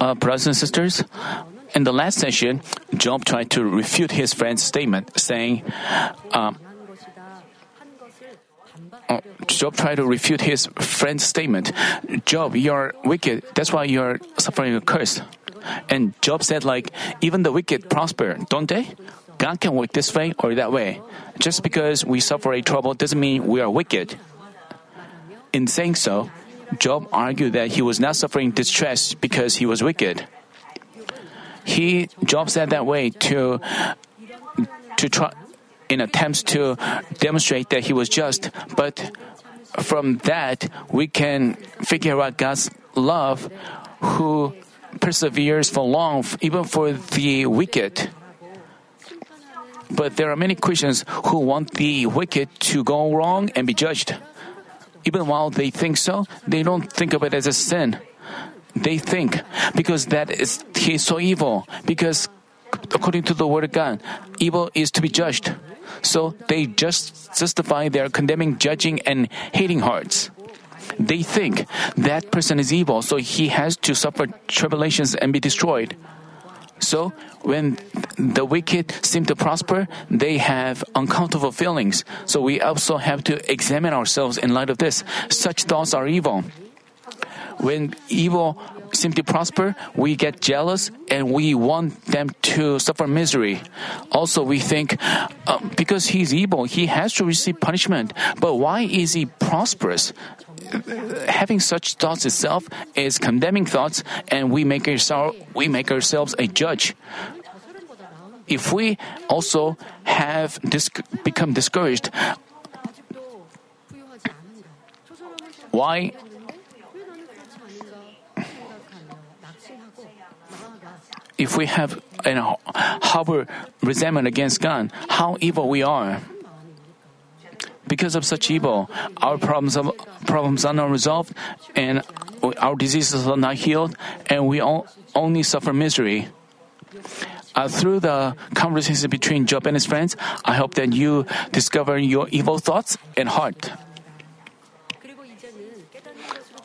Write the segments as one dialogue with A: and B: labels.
A: Uh, brothers and sisters, in the last session, Job tried to refute his friend's statement, saying, uh,
B: uh,
A: Job tried to refute his friend's statement. Job, you are wicked. That's why you are suffering a curse. And Job said, like, even the wicked prosper, don't they? God can work this way or that way. Just because we suffer a trouble doesn't mean we are wicked. In saying so, Job argued that he was not suffering distress because he was wicked. He Job said that way to to try in attempts to demonstrate that he was just, but from that we can figure out God's love who perseveres for long even for the wicked. But there are many Christians who want the wicked to go wrong and be judged. Even while they think so, they don't think of it as a sin. They think because that is he is so evil because according to the word of God, evil is to be judged. So they just justify their condemning, judging, and hating hearts. They think that person is evil, so he has to suffer tribulations and be destroyed. So, when the wicked seem to prosper, they have uncomfortable feelings. So, we also have to examine ourselves in light of this. Such thoughts are evil. When evil seems to prosper, we get jealous and we want them to suffer misery. Also, we think uh, because he is evil, he has to receive punishment. But why is he prosperous? having such thoughts itself is condemning thoughts, and we make, our, we make ourselves a judge. If we also have become discouraged, why if we have and you know, harbor resentment against God, how evil we are. Because of such evil, our problems of, problems are not resolved, and our diseases are not healed, and we all, only suffer misery. Uh, through the conversation between Job and his friends, I hope that you discover your evil thoughts and heart.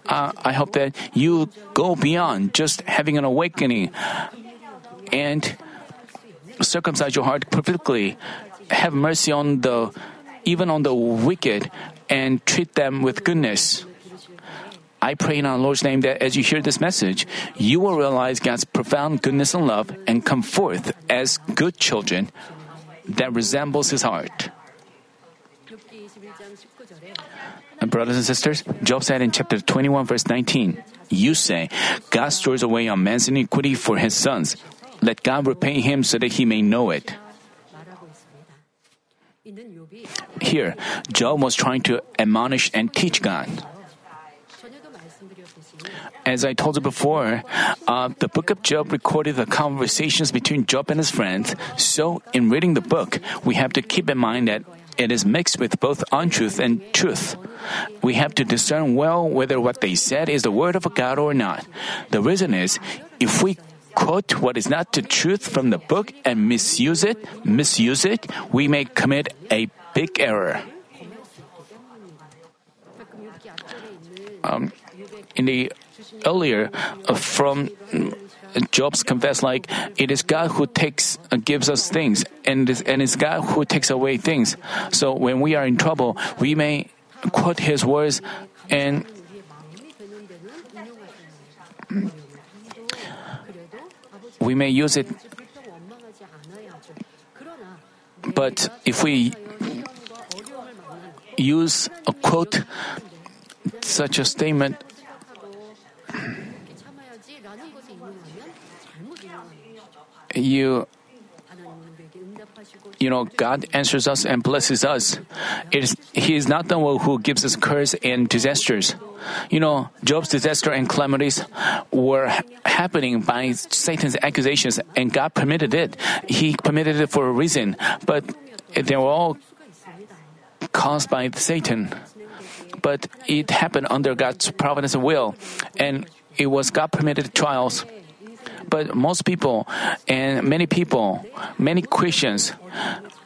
A: Uh, I hope that you go beyond just having an awakening and circumcise your heart perfectly. Have mercy on the even on the wicked and treat them with goodness. I pray in our Lord's name that as you hear this message, you will realize God's profound goodness and love and come forth as good children that resembles His heart. Brothers and sisters, Job said in chapter 21, verse 19, You say, God stores away a man's iniquity for his sons. Let God repay him so that he may know it. Here, Job was trying to admonish and teach God. As I told you before, uh, the book of Job recorded the conversations between Job and his friends. So, in reading the book, we have to keep in mind that it is mixed with both untruth and truth. We have to discern well whether what they said is the word of God or not. The reason is, if we quote what is not the truth from the book and misuse it, misuse it, we may commit a big error. Um, in the earlier uh, from uh, Job's confessed like it is God who takes uh, gives us things and and it's God who takes away things. So when we are in trouble, we may quote his words and we may use it. But if we use a quote, such a statement, you you know, God answers us and blesses us. Is, he is not the one who gives us curse and disasters. You know, Job's disaster and calamities were ha- happening by Satan's accusations, and God permitted it. He permitted it for a reason, but they were all caused by Satan. But it happened under God's providence and will, and it was God permitted trials. But most people and many people, many Christians,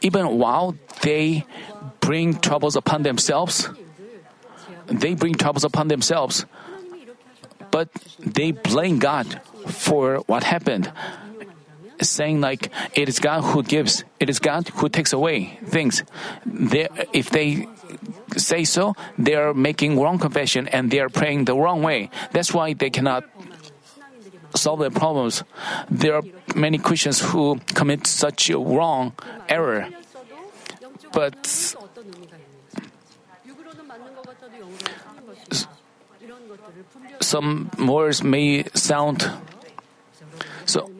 A: even while they bring troubles upon themselves, they bring troubles upon themselves, but they blame God for what happened, saying like it is God who gives, it is God who takes away things. They, if they say so, they are making wrong confession and they are praying the wrong way. That's why they cannot solve their problems. There are many Christians who commit such a wrong error. But some words may sound so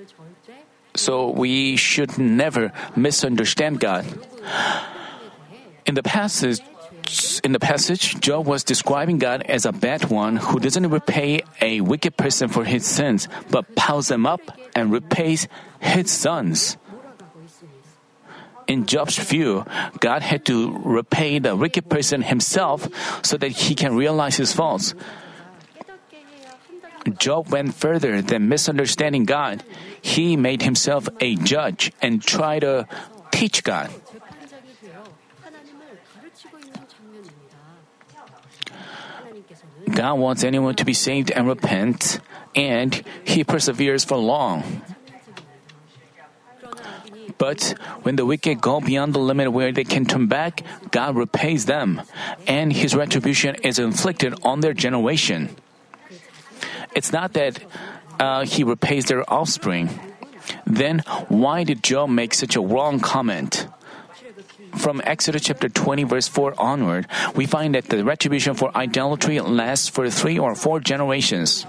A: so we should never misunderstand God. In the passage in the passage, Job was describing God as a bad one who doesn't repay a wicked person for his sins, but piles them up and repays his sons. In Job's view, God had to repay the wicked person himself so that he can realize his faults. Job went further than misunderstanding God. He made himself a judge and tried to teach God. God wants anyone to be saved and repent, and He perseveres for long. But when the wicked go beyond the limit where they can turn back, God repays them, and His retribution is inflicted on their generation. It's not that uh, He repays their offspring. Then why did Job make such a wrong comment? From Exodus chapter 20 verse 4 onward, we find that the retribution for idolatry lasts for three or four generations.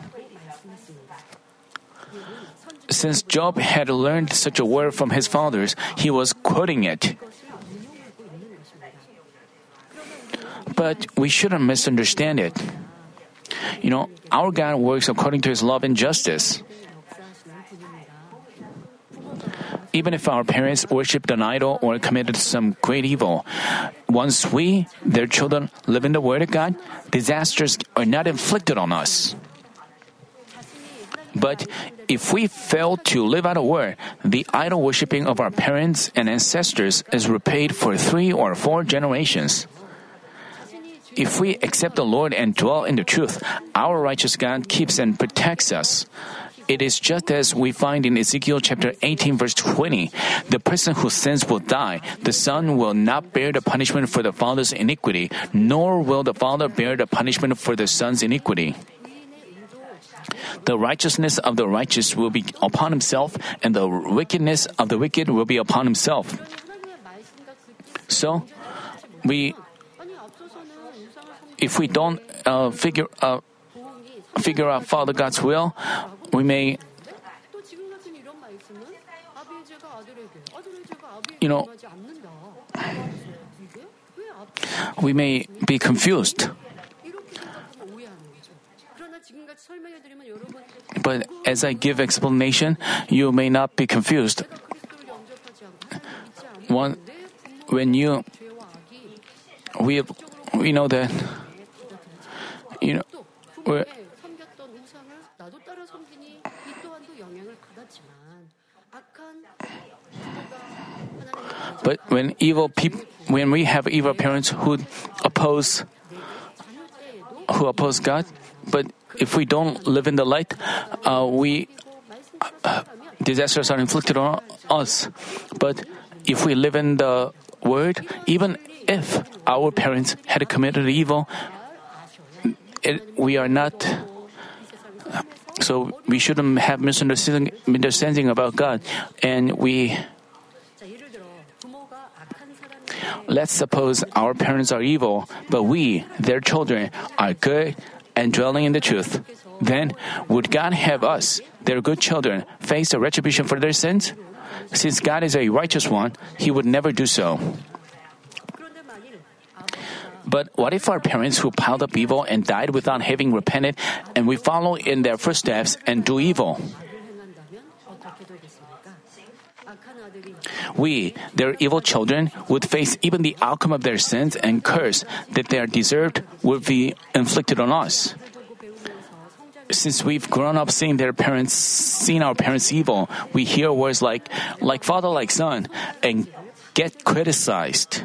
A: Since Job had learned such a word from his fathers, he was quoting it. But we shouldn't misunderstand it. You know, our God works according to his love and justice. Even if our parents worshipped an idol or committed some great evil, once we, their children, live in the Word of God, disasters are not inflicted on us. But if we fail to live out a word, the idol worshipping of our parents and ancestors is repaid for three or four generations. If we accept the Lord and dwell in the truth, our righteous God keeps and protects us. It is just as we find in Ezekiel chapter 18 verse 20. The person who sins will die. The son will not bear the punishment for the father's iniquity, nor will the father bear the punishment for the son's iniquity. The righteousness of the righteous will be upon himself, and the wickedness of the wicked will be upon himself. So, we, if we don't uh, figure uh, figure out Father God's will, we may you know we may be confused but as i give explanation you may not be confused one when you we we know that you know
B: we.
A: But when evil people, when we have evil parents who oppose, who oppose God, but if we don't live in the light, uh, we
B: uh,
A: disasters are inflicted on us. But if we live in the Word, even if our parents had committed evil, it, we are not. Uh, so we shouldn't have misunderstanding, misunderstanding about God, and we Let's suppose our parents are evil, but we, their children, are good and dwelling in the truth. Then, would God have us, their good children, face a retribution for their sins? Since God is a righteous one, He would never do so. But what if our parents who piled up evil and died without having repented, and we follow in their footsteps and do evil? We, their evil children, would face even the outcome of their sins and curse that they are deserved would be inflicted on us. Since we've grown up seeing their parents, seeing our parents evil, we hear words like, like father, like son, and get criticized.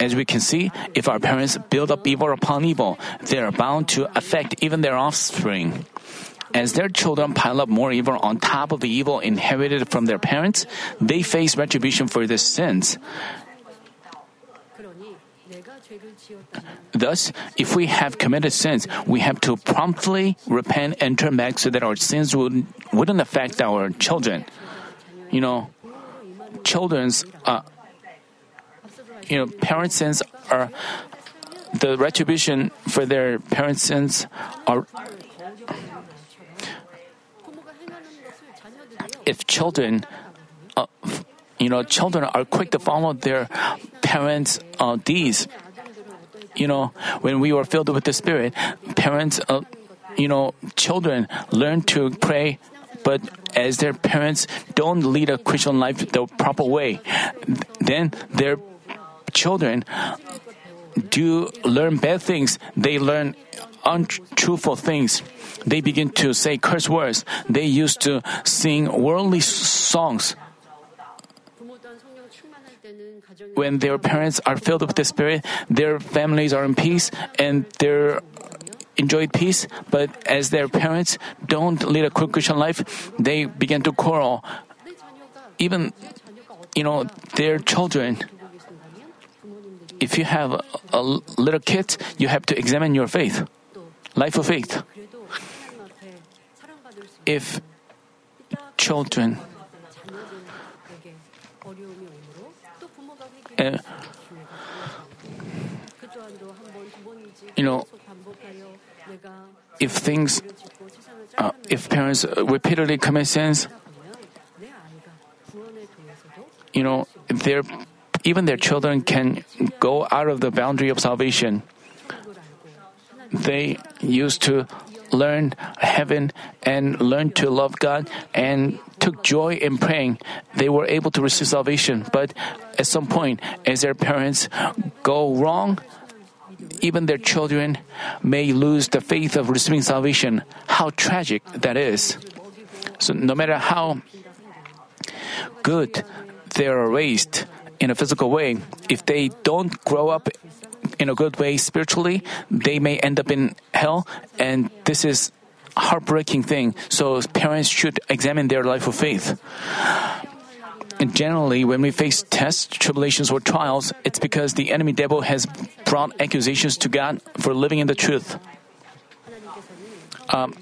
A: As we can see, if our parents build up evil upon evil, they are bound to affect even their offspring. As their children pile up more evil on top of the evil inherited from their parents, they face retribution for their sins. Thus, if we have committed sins, we have to promptly repent and turn back so that our sins would, wouldn't affect our children. You know, children's, uh, you know, parents' sins are, the retribution for their parents' sins are, if children, uh, you know, children are quick to follow their parents' uh, deeds. You know, when we were filled with the Spirit, parents, uh, you know, children learn to pray, but as their parents don't lead a Christian life the proper way, then their children do learn bad things. They learn untruthful things. They begin to say curse words. They used to sing worldly songs. When their parents are filled with the Spirit, their families are in peace and they enjoy peace. But as their parents don't lead a Christian life, they begin to quarrel. Even, you know, their children if you have a little kid, you have to examine your faith life of faith. If children
B: uh,
A: you know, if things, uh, if parents repeatedly commit sins, you know, their even their children can go out of the boundary of salvation they used to learn heaven and learn to love God and took joy in praying. They were able to receive salvation. But at some point, as their parents go wrong, even their children may lose the faith of receiving salvation. How tragic that is. So, no matter how good they are raised in a physical way, if they don't grow up in a good way spiritually, they may end up in hell, and this is heartbreaking thing. So parents should examine their life of faith. And generally, when we face tests, tribulations, or trials, it's because the enemy devil has brought accusations to God for living in the truth. Um,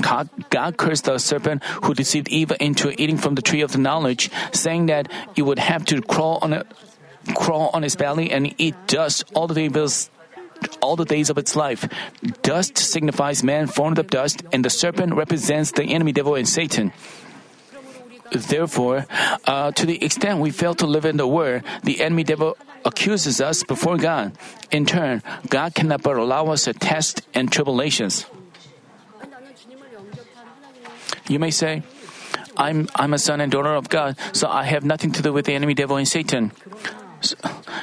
A: God, God cursed the serpent who deceived Eve into eating from the tree of the knowledge, saying that it would have to crawl on a, crawl on its belly and eat dust all the days all the days of its life. Dust signifies man formed of dust, and the serpent represents the enemy devil and Satan. Therefore, uh, to the extent we fail to live in the Word, the enemy devil accuses us before God. In turn, God cannot but allow us a test and tribulations. You may say, I'm, I'm a son and daughter of God, so I have nothing to do with the enemy devil and Satan.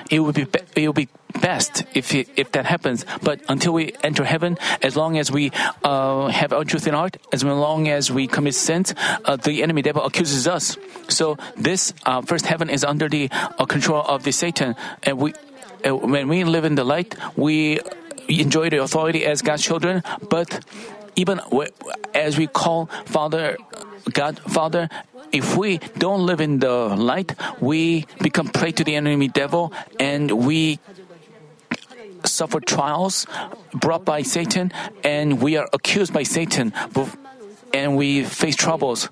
A: It would be, it would be best if it, if that happens. But until we enter heaven, as long as we uh, have untruth in heart, as long as we commit sins, uh, the enemy devil accuses us. So this uh, first heaven is under the uh, control of the Satan, and we when we live in the light, we enjoy the authority as God's children. But even as we call Father, God Father, if we don't live in the light, we become prey to the enemy devil and we suffer trials brought by Satan and we are accused by Satan and we face troubles.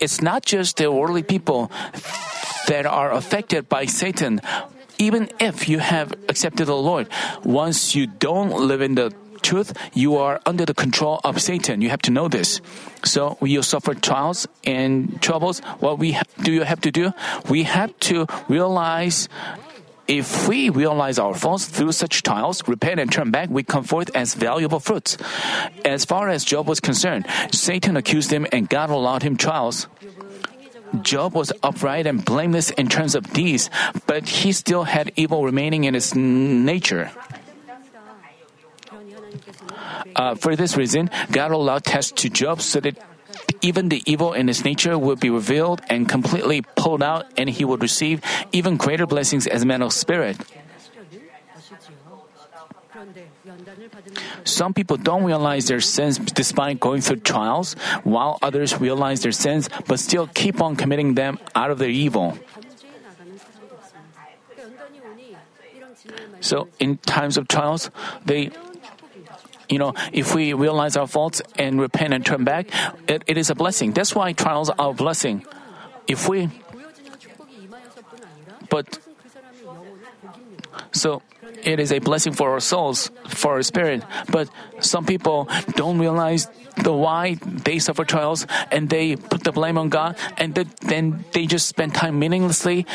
A: It's not just the worldly people that are affected by Satan. Even if you have accepted the Lord, once you don't live in the truth, you are under the control of Satan. You have to know this. So when you suffer trials and troubles, what we ha- do you have to do? We have to realize if we realize our faults through such trials, repent and turn back, we come forth as valuable fruits. As far as Job was concerned, Satan accused him and God allowed him trials. Job was upright and blameless in terms of deeds, but he still had evil remaining in his nature. Uh, for this reason, God allowed tests to Job so that even the evil in his nature would be revealed and completely pulled out, and he would receive even greater blessings as a man of spirit. Some people don't realize their sins despite going through trials, while others realize their sins but still keep on committing them out of their evil. So, in times of trials, they you know, if we realize our faults and repent and turn back, it, it is a blessing. That's why trials are a blessing. If we, but, so it is a blessing for our souls, for our spirit. But some people don't realize the why they suffer trials and they put the blame on God and the, then they just spend time meaninglessly.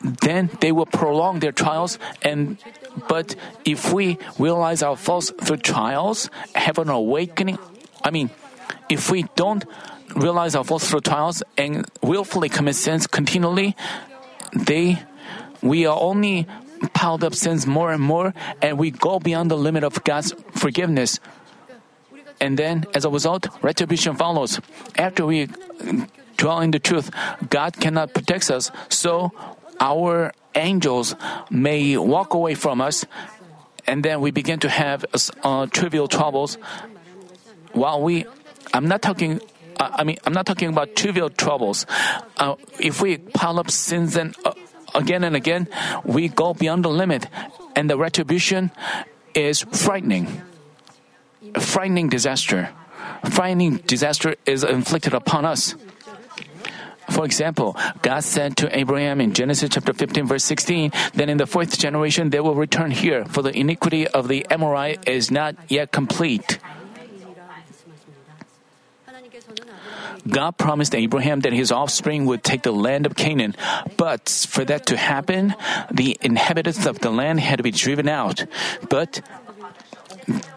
A: Then they will prolong their trials and but if we realize our faults through trials, have an awakening, I mean, if we don't realize our faults through trials and willfully commit sins continually, they we are only piled up sins more and more and we go beyond the limit of God's forgiveness. And then as a result, retribution follows. After we dwell in the truth, God cannot protect us, so our angels may walk away from us and then we begin to have uh, trivial troubles. While we i'm not talking uh, i mean i'm not talking about trivial troubles. Uh, if we pile up sins and uh, again and again we go beyond the limit and the retribution is frightening. A frightening disaster. Frightening disaster is inflicted upon us for example, God said to Abraham in Genesis chapter 15 verse 16, then in the fourth generation they will return here, for the iniquity of the Amorite is not yet complete. God promised Abraham that his offspring would take the land of Canaan, but for that to happen, the inhabitants of the land had to be driven out. But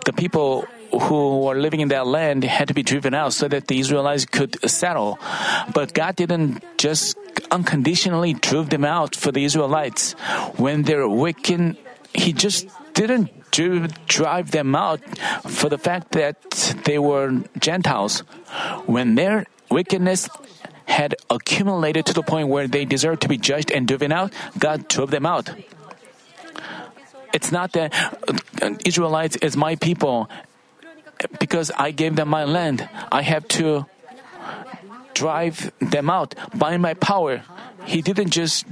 A: the people who were living in that land had to be driven out so that the Israelites could settle. But God didn't just unconditionally drive them out for the Israelites. When they're wicked, He just didn't drive them out for the fact that they were Gentiles. When their wickedness had accumulated to the point where they deserved to be judged and driven out, God drove them out. It's not that uh, Israelites is my people because I gave them my land. I have to drive them out by my power. He didn't just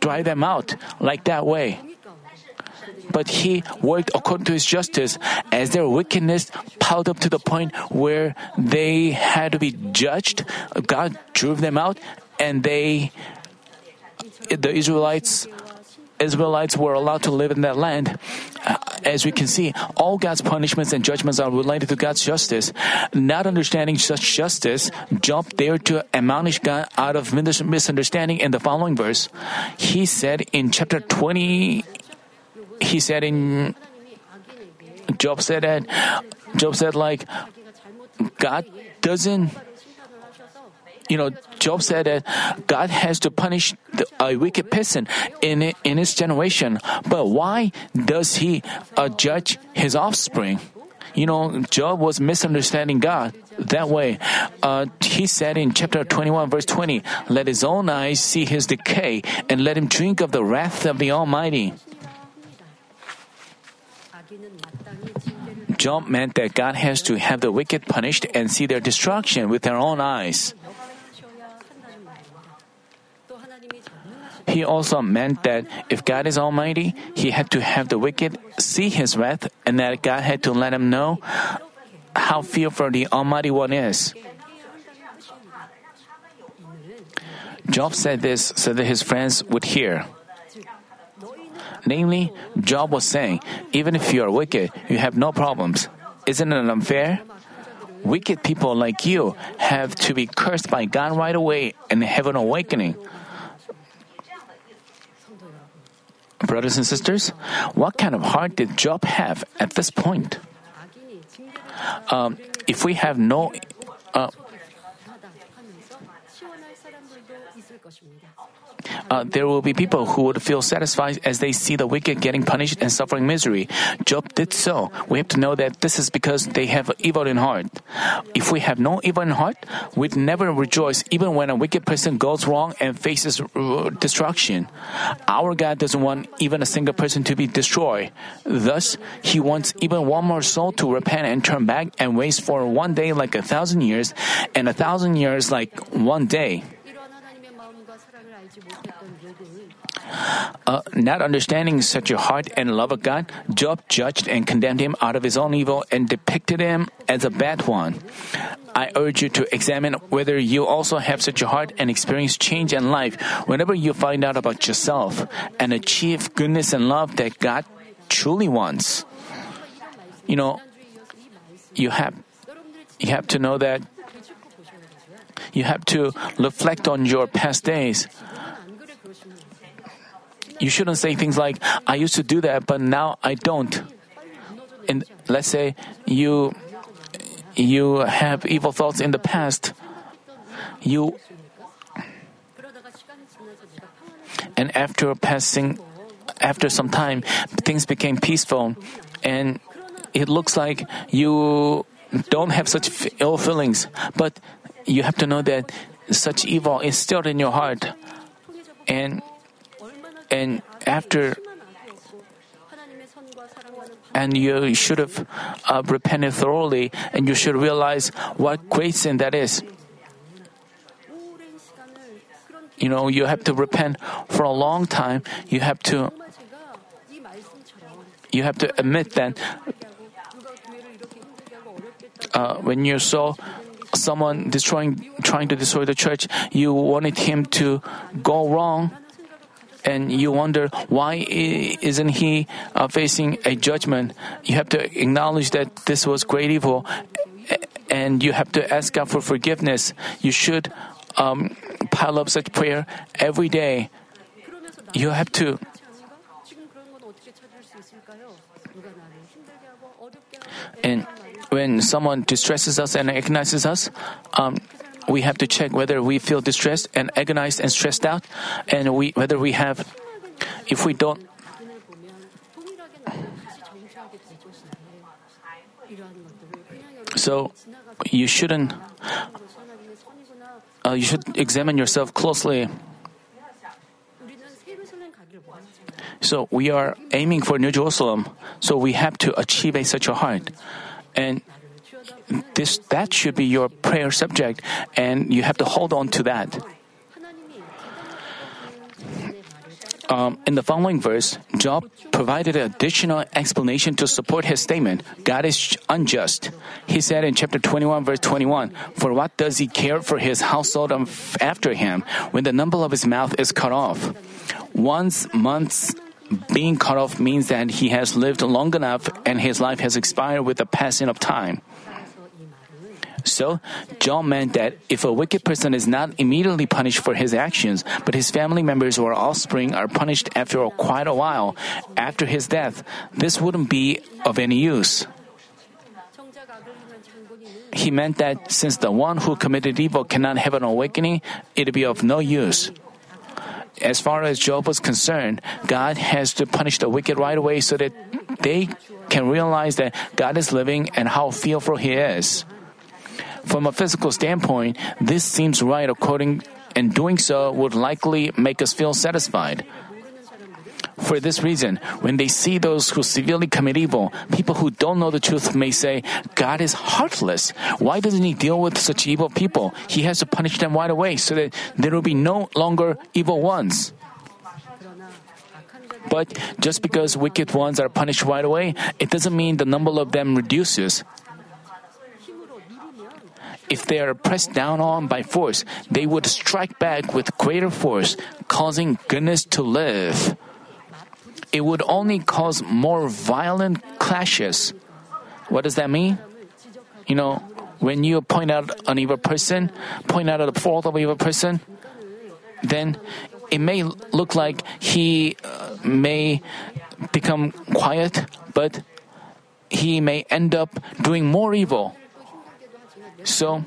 A: drive them out like that way. But he worked according to his justice as their wickedness piled up to the point where they had to be judged. God drove them out and they, the Israelites, Israelites were allowed to live in that land. Uh, as we can see, all God's punishments and judgments are related to God's justice. Not understanding such justice, Job dared to admonish God out of misunderstanding in the following verse. He said in chapter 20, he said in, Job said that, Job said like, God doesn't you know, Job said that God has to punish the, a wicked person in, in his generation. But why does he uh, judge his offspring? You know, Job was misunderstanding God that way. Uh, he said in chapter 21, verse 20, Let his own eyes see his decay, and let him drink of the wrath of the Almighty. Job meant that God has to have the wicked punished and see their destruction with their own eyes. He also meant that if God is almighty, he had to have the wicked see his wrath and that God had to let him know how fearful the Almighty One is. Job said this so that his friends would hear. Namely, Job was saying, even if you are wicked, you have no problems. Isn't it unfair? Wicked people like you have to be cursed by God right away and have an awakening. Brothers and sisters, what kind of heart did Job have at this point? Um, if we have no, uh, uh, there will be people who would feel satisfied as they see the wicked getting punished and suffering misery. Job did so. We have to know that this is because they have evil in heart. If we have no evil in heart, we'd never rejoice even when a wicked person goes wrong and faces uh, destruction. Our God doesn't want even a single person to be destroyed. Thus, He wants even one more soul to repent and turn back and waste for one day like a thousand years and a thousand years like one day. Uh, not understanding such a heart and love of God, Job judged and condemned him out of his own evil and depicted him as a bad one. I urge you to examine whether you also have such a heart and experience change in life whenever you find out about yourself and achieve goodness and love that God truly wants. You know, you have you have to know that you have to reflect on your past days you shouldn't say things like, I used to do that, but now I don't. And let's say you, you have evil thoughts in the past. You, and after passing, after some time, things became peaceful and it looks like you don't have such ill feelings, but you have to know that such evil is still in your heart. And and after and you should have uh, repented thoroughly and you should realize what great sin that is. You know you have to repent for a long time. You have to you have to admit that uh, when you saw someone destroying trying to destroy the church you wanted him to go wrong and you wonder why isn't he uh, facing a judgment. You have to acknowledge that this was great evil, and you have to ask God for forgiveness. You should um, pile up such prayer every day. You have to. And when someone distresses us and agonizes us, um, we have to check whether we feel distressed and agonized and stressed out, and we, whether we have, if we don't, so you shouldn't, uh, you should examine yourself closely. So we are aiming for New Jerusalem, so we have to achieve a, such a heart. And this, that should be your prayer subject, and you have to hold on to that. Um, in the following verse, Job provided an additional explanation to support his statement God is unjust. He said in chapter 21, verse 21, For what does he care for his household after him when the number of his mouth is cut off? Once months being cut off means that he has lived long enough and his life has expired with the passing of time. So, Job meant that if a wicked person is not immediately punished for his actions, but his family members or offspring are punished after quite a while, after his death, this wouldn't be of any use. He meant that since the one who committed evil cannot have an awakening, it'd be of no use. As far as Job was concerned, God has to punish the wicked right away so that they can realize that God is living and how fearful He is. From a physical standpoint, this seems right according and doing so would likely make us feel satisfied. For this reason, when they see those who severely commit evil, people who don't know the truth may say, God is heartless. Why doesn't He deal with such evil people? He has to punish them right away so that there will be no longer evil ones. But just because wicked ones are punished right away, it doesn't mean the number of them reduces. If they are pressed down on by force, they would strike back with greater force, causing goodness to live. It would only cause more violent clashes. What does that mean? You know, when you point out an evil person, point out the fault of evil person, then it may look like he uh, may become quiet, but he may end up doing more evil. So,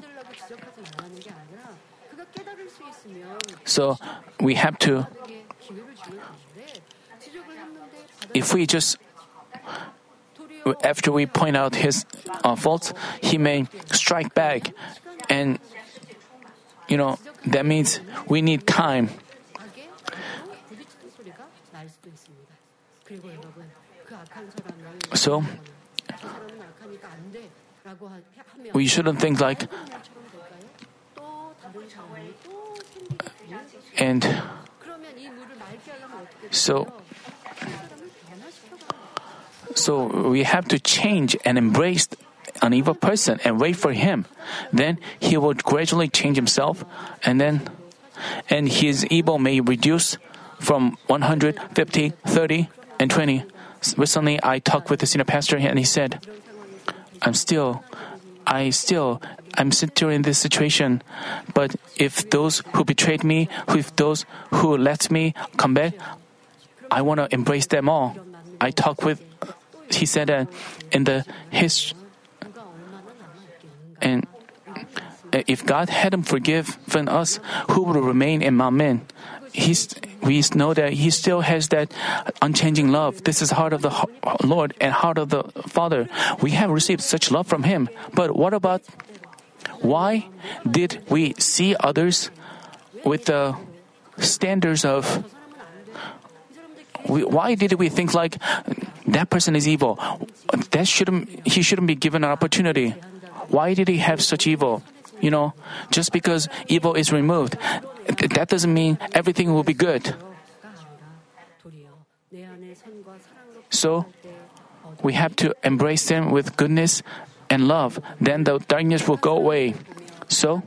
A: so we have to. If we just after we point out his uh, faults, he may strike back, and you know that means we need time. So, we shouldn't think like, and so, so we have to change and embrace an evil person and wait for him. Then he will gradually change himself, and then, and his evil may reduce from 150, 30, and 20. Recently, I talked with the senior pastor, and he said, I'm still, I still, I'm still in this situation. But if those who betrayed me, if those who let me come back, I want to embrace them all. I talk with, he said that in the his, and uh, if God hadn't forgiven us, who would remain in my men? He's, we know that He still has that unchanging love. This is heart of the Lord and heart of the Father. We have received such love from Him. But what about why did we see others with the standards of we, why did we think like that person is evil? That shouldn't he shouldn't be given an opportunity. Why did he have such evil? You know, just because evil is removed, that doesn't mean everything will be good. So, we have to embrace them with goodness and love, then the darkness will go away. So,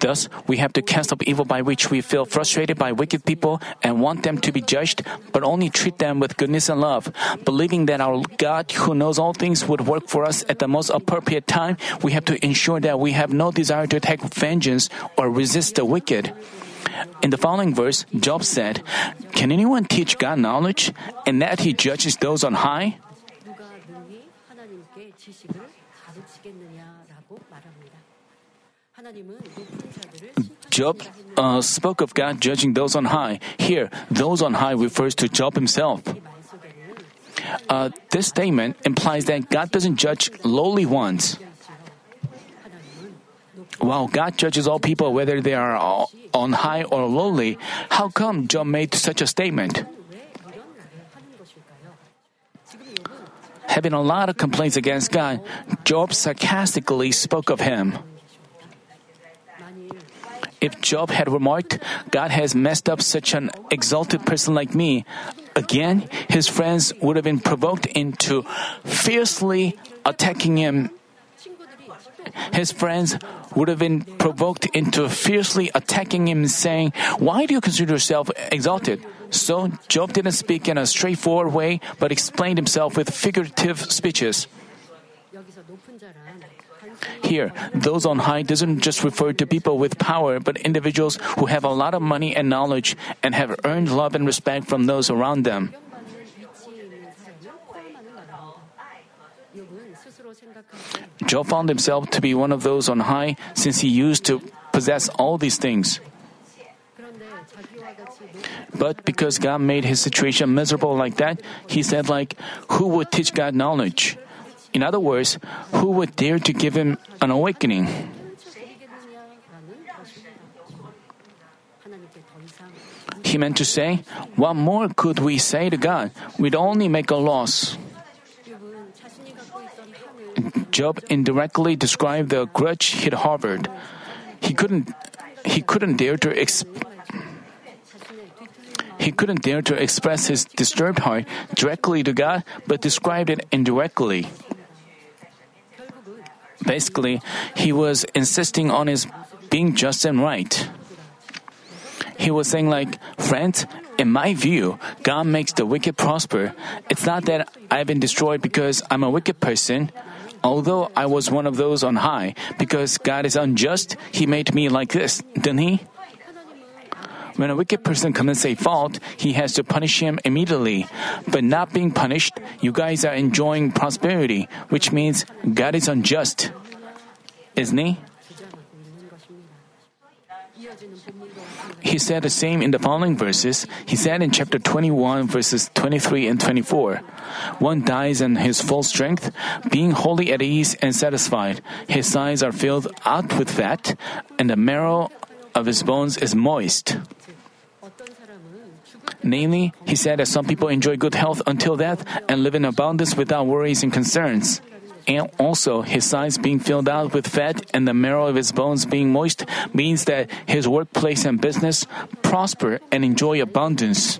A: Thus, we have to cast up evil by which we feel frustrated by wicked people and want them to be judged, but only treat them with goodness and love. Believing that our God, who knows all things, would work for us at the most appropriate time, we have to ensure that we have no desire to take vengeance or resist the wicked. In the following verse, Job said, Can anyone teach God knowledge, and that he judges those on high? Job uh, spoke of God judging those on high. Here, those on high refers to Job himself. Uh, this statement implies that God doesn't judge lowly ones. While God judges all people whether they are on high or lowly, how come Job made such a statement? Having a lot of complaints against God, Job sarcastically spoke of him. If Job had remarked, God has messed up such an exalted person like me, again, his friends would have been provoked into fiercely attacking him. His friends would have been provoked into fiercely attacking him, saying, Why do you consider yourself exalted? So Job didn't speak in a straightforward way, but explained himself with figurative speeches. Here, those on high doesn't just refer to people with power, but individuals who have a lot of money and knowledge and have earned love and respect from those around them. Job found himself to be one of those on high since he used to possess all these things. But because God made his situation miserable like that, he said like, who would teach God knowledge? In other words, who would dare to give him an awakening? He meant to say, What more could we say to God? We'd only make a loss. Job indirectly described the grudge he'd harbored. He couldn't he couldn't dare to
B: exp-
A: he couldn't dare to express his disturbed heart directly to God, but described it indirectly. Basically, he was insisting on his being just and right. He was saying, like, friends, in my view, God makes the wicked prosper. It's not that I've been destroyed because I'm a wicked person, although I was one of those on high, because God is unjust, He made me like this, didn't He? When a wicked person commits a fault, he has to punish him immediately. But not being punished, you guys are enjoying prosperity, which means God is unjust. Isn't he? He said the same in the following verses. He said in chapter 21, verses 23 and 24 One dies in his full strength, being wholly at ease and satisfied. His sides are filled out with fat, and the marrow of his bones is moist. Namely, he said that some people enjoy good health until death and live in abundance without worries and concerns. And also, his sides being filled out with fat and the marrow of his bones being moist means that his workplace and business prosper and enjoy abundance.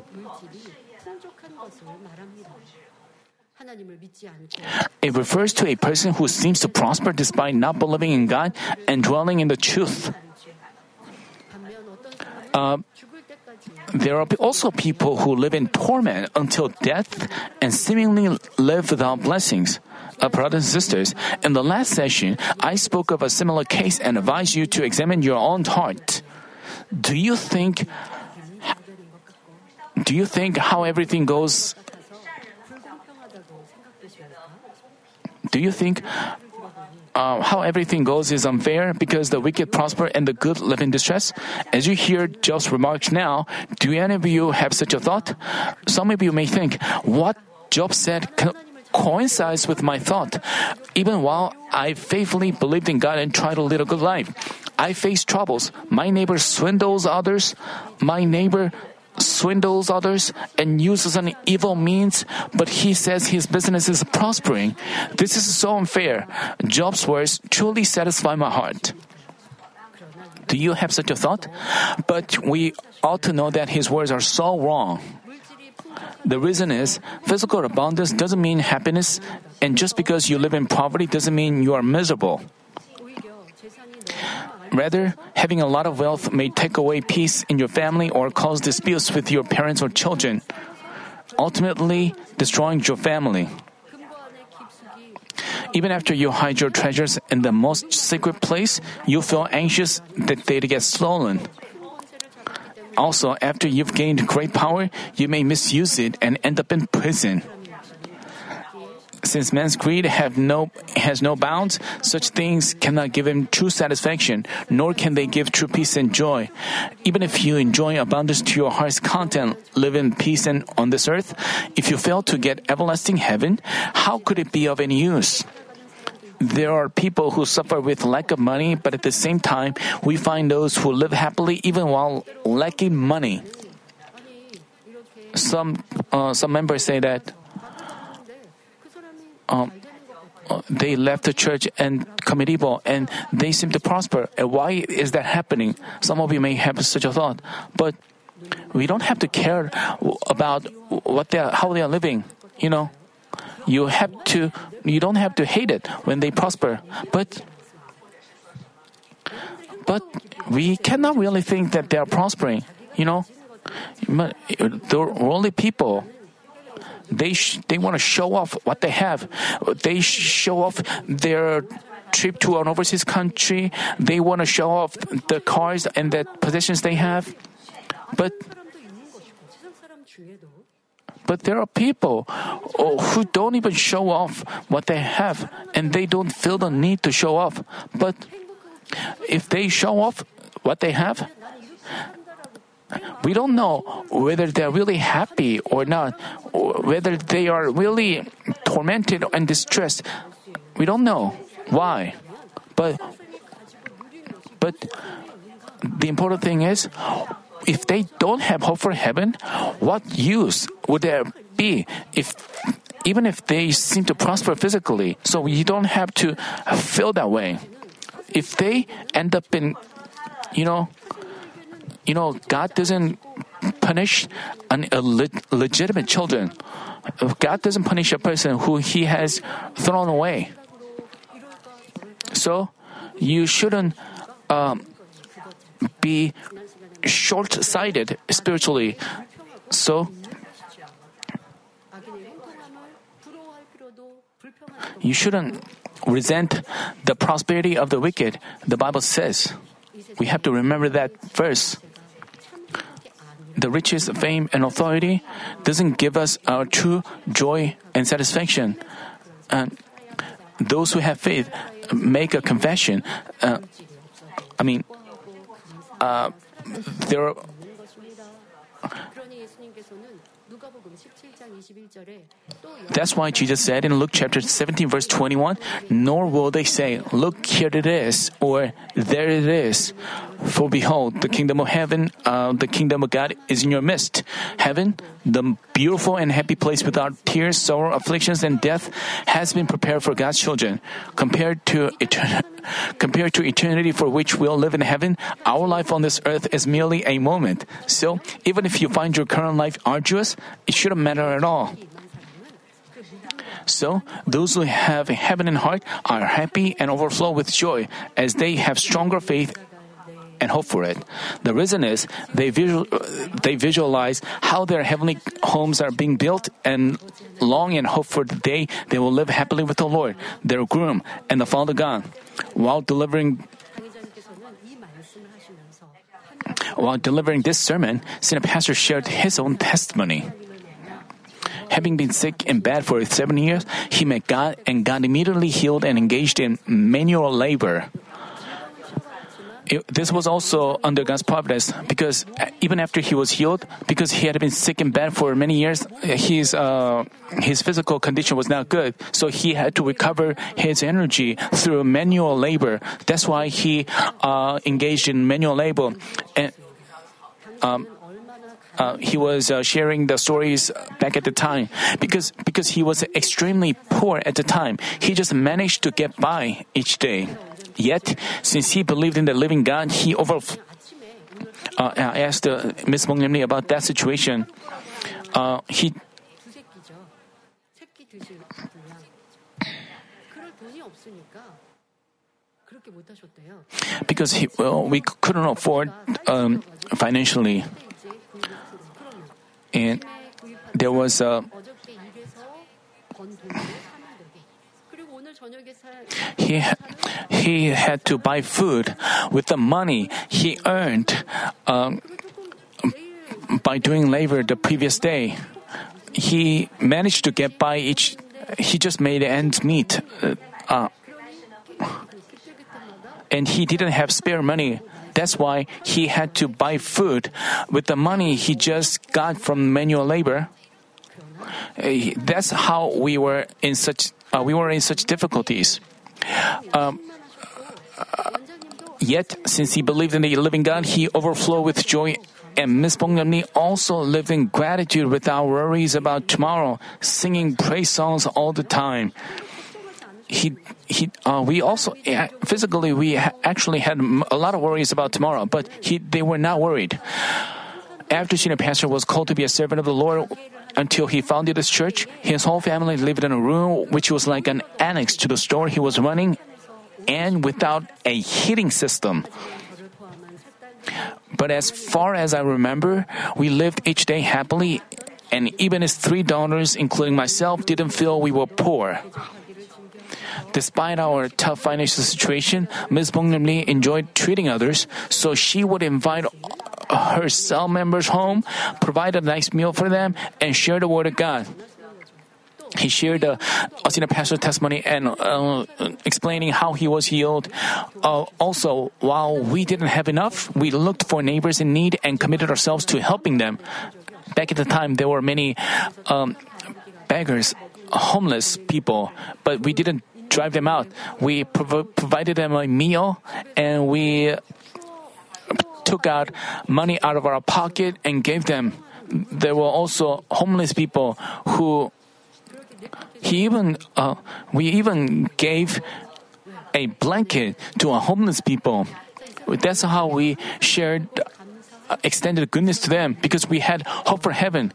A: It refers to a person who seems to prosper despite not believing in God and dwelling in the truth. Uh, there are also people who live in torment until death and seemingly live without blessings. Uh, brothers and sisters, in the last session, I spoke of a similar case and advised you to examine your own heart. Do you think do you think how everything goes Do you think uh, how everything goes is unfair because the wicked prosper and the good live in distress? As you hear Job's remarks now, do any of you have such a thought? Some of you may think, what Job said co- coincides with my thought. Even while I faithfully believed in God and tried to lead a good life, I face troubles. My neighbor swindles others. My neighbor swindles others and uses an evil means, but he says his business is prospering. This is so unfair. Job's words truly satisfy my heart. Do you have such a thought? But we ought to know that his words are so wrong. The reason is physical abundance doesn't mean happiness, and just because you live in poverty doesn't mean you are miserable. Rather, having a lot of wealth may take away peace in your family or cause disputes with your parents or children, ultimately destroying your family. Even after you hide your treasures in the most secret place, you feel anxious that they get stolen. Also, after you've gained great power, you may misuse it and end up in prison. Since man's greed have no, has no bounds, such things cannot give him true satisfaction, nor can they give true peace and joy. Even if you enjoy abundance to your heart's content, live in peace and on this earth, if you fail to get everlasting heaven, how could it be of any use? There are people who suffer with lack of money, but at the same time, we find those who live happily even while lacking money. Some uh, some members say that um, uh, they left the church and commit evil, and they seem to prosper. And why is that happening? Some of you may have such a thought, but we don't have to care about what they are, how they are living. You know, you have to, you don't have to hate it when they prosper, but. But we cannot really think that they are prospering, you know. But the worldly people, they sh- they want to show off what they have. They show off their trip to an overseas country. They want to show off the cars and the possessions they have. But but there are people oh, who don't even show off what they have, and they don't feel the need to show off. But if they show off what they have, we don't know whether they're really happy or not, or whether they are really tormented and distressed. We don't know why. But but the important thing is if they don't have hope for heaven, what use would there be if even if they seem to prosper physically? So you don't have to feel that way. If they end up in you know you know, God doesn't punish an illegitimate children. God doesn't punish a person who He has thrown away. So, you shouldn't um, be short-sighted spiritually. So, you shouldn't resent the prosperity of the wicked. The Bible says we have to remember that verse the riches, fame, and authority doesn't give us our true joy and satisfaction. And those who have faith make a confession. Uh, I mean, uh, there
B: 있
A: That's why Jesus said in Luke chapter 17 verse 21, nor will they say, look here it is, or there it is. For behold, the kingdom of heaven, uh, the kingdom of God is in your midst. Heaven, the beautiful and happy place without tears, sorrow, afflictions, and death has been prepared for God's children. Compared to etern- compared to eternity for which we'll live in heaven, our life on this earth is merely a moment. So, even if you find your current life arduous, it shouldn't matter at all. So, those who have a heaven in heart are happy and overflow with joy as they have stronger faith and hope for it. The reason is they, visual, they visualize how their heavenly homes are being built and long and hope for the day they will live happily with the Lord, their groom, and the Father God. While delivering while delivering this sermon, senior pastor shared his own testimony. Having been sick and bad for seven years, he met God, and God immediately healed and engaged in manual labor. It- this was also under God's providence because even after he was healed, because he had been sick and bad for many years, his uh, his physical condition was not good. So he had to recover his energy through manual labor. That's why he uh, engaged in manual labor. And uh, he was uh, sharing the stories back at the time because because he was extremely poor at the time. He just managed to get by each day. Yet, since he believed in the living God, he over. Uh, asked uh, Ms. Monglimni about that situation. Uh, he because he, well, we couldn't afford um, financially, and there was a he he had to buy food with the money he earned um, by doing labor the previous day. He managed to get by each. He just made ends meet, uh, and he didn't have spare money. That's why he had to buy food with the money he just got from manual labor. Uh, That's how we were in such uh, we were in such difficulties. Um, Yet, since he believed in the living God, he overflowed with joy. And Ms. Bongnamni also lived in gratitude without worries about tomorrow, singing praise songs all the time. He, he, uh, we also physically we ha- actually had a lot of worries about tomorrow, but he, they were not worried. After senior pastor was called to be a servant of the Lord until he founded this church, his whole family lived in a room which was like an annex to the store he was running and without a heating system. But as far as I remember, we lived each day happily, and even his three daughters, including myself, didn't feel we were poor. Despite our tough financial situation, Ms. Bong Lee enjoyed treating others, so she would invite her cell members home, provide a nice meal for them, and share the word of God. He shared the uh, senior pastor's testimony and uh, explaining how he was healed. Uh, also, while we didn't have enough, we looked for neighbors in need and committed ourselves to helping them. Back at the time, there were many um, beggars, homeless people, but we didn't drive them out. We prov- provided them a meal and we took out money out of our pocket and gave them. There were also homeless people who he even uh, we even gave a blanket to a homeless people. That's how we shared uh, extended goodness to them because we had hope for heaven.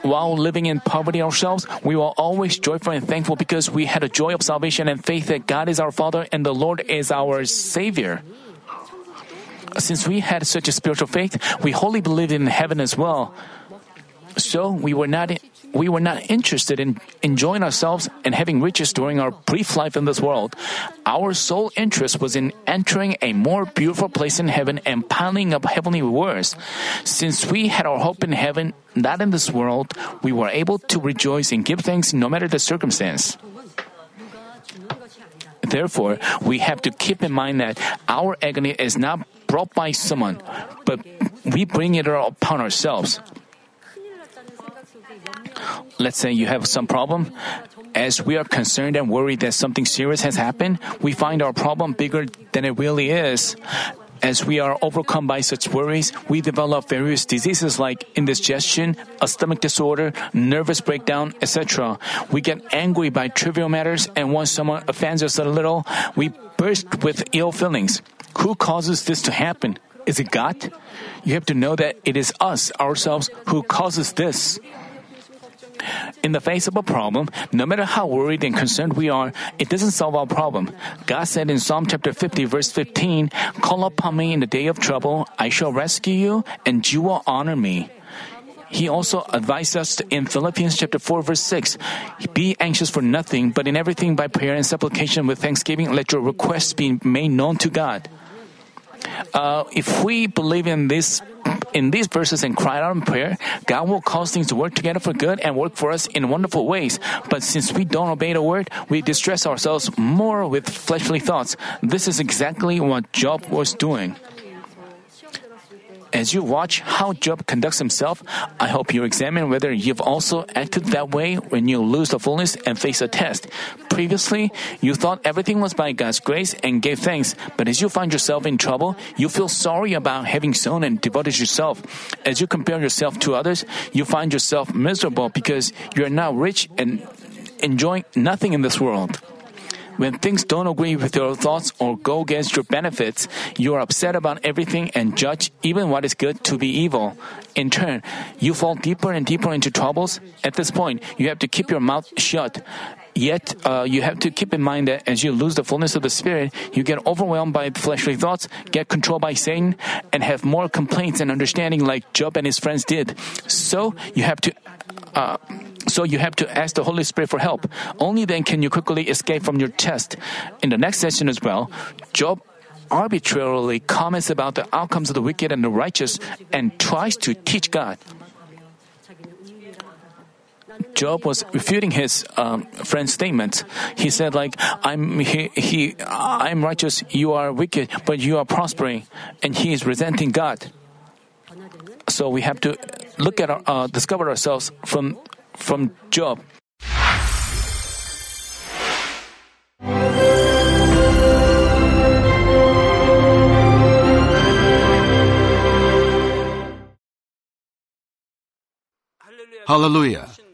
A: While living in poverty ourselves, we were always joyful and thankful because we had a joy of salvation and faith that God is our Father and the Lord is our Savior since we had such a spiritual faith, we wholly believed in heaven as well. So we were not we were not interested in enjoying ourselves and having riches during our brief life in this world. Our sole interest was in entering a more beautiful place in heaven and piling up heavenly rewards. Since we had our hope in heaven, not in this world, we were able to rejoice and give thanks no matter the circumstance. Therefore, we have to keep in mind that our agony is not brought by someone, but we bring it upon ourselves. Let's say you have some problem. As we are concerned and worried that something serious has happened, we find our problem bigger than it really is. As we are overcome by such worries, we develop various diseases like indigestion, a stomach disorder, nervous breakdown, etc. We get angry by trivial matters, and once someone offends us a little, we burst with ill feelings. Who causes this to happen? Is it God? You have to know that it is us, ourselves, who causes this. In the face of a problem, no matter how worried and concerned we are, it doesn't solve our problem. God said in Psalm chapter 50 verse 15, Call upon me in the day of trouble, I shall rescue you, and you will honor me. He also advised us in Philippians chapter 4 verse 6, Be anxious for nothing, but in everything by prayer and supplication with thanksgiving, let your requests be made known to God. Uh, if we believe in this in these verses and cry out in prayer, God will cause things to work together for good and work for us in wonderful ways. But since we don't obey the word, we distress ourselves more with fleshly thoughts. This is exactly what Job was doing. As you watch how Job conducts himself, I hope you examine whether you've also acted that way when you lose the fullness and face a test. Previously, you thought everything was by God's grace and gave thanks, but as you find yourself in trouble, you feel sorry about having sown and devoted yourself. As you compare yourself to others, you find yourself miserable because you are now rich and enjoying nothing in this world. When things don't agree with your thoughts or go against your benefits, you are upset about everything and judge even what is good to be evil. In turn, you fall deeper and deeper into troubles. At this point, you have to keep your mouth shut. Yet, uh, you have to keep in mind that as you lose the fullness of the Spirit, you get overwhelmed by fleshly thoughts, get controlled by Satan, and have more complaints and understanding like Job and his friends did. So, you have to uh, so you have to ask the Holy Spirit for help. Only then can you quickly escape from your test. In the next session as well, Job arbitrarily comments about the outcomes of the wicked and the righteous and tries to teach God. Job was refuting his um, friend's statements. He said, "Like I'm he, he I'm righteous, you are wicked, but you are prospering," and he is resenting God. So we have to look at our, uh, discover ourselves from from Job.
C: Hallelujah.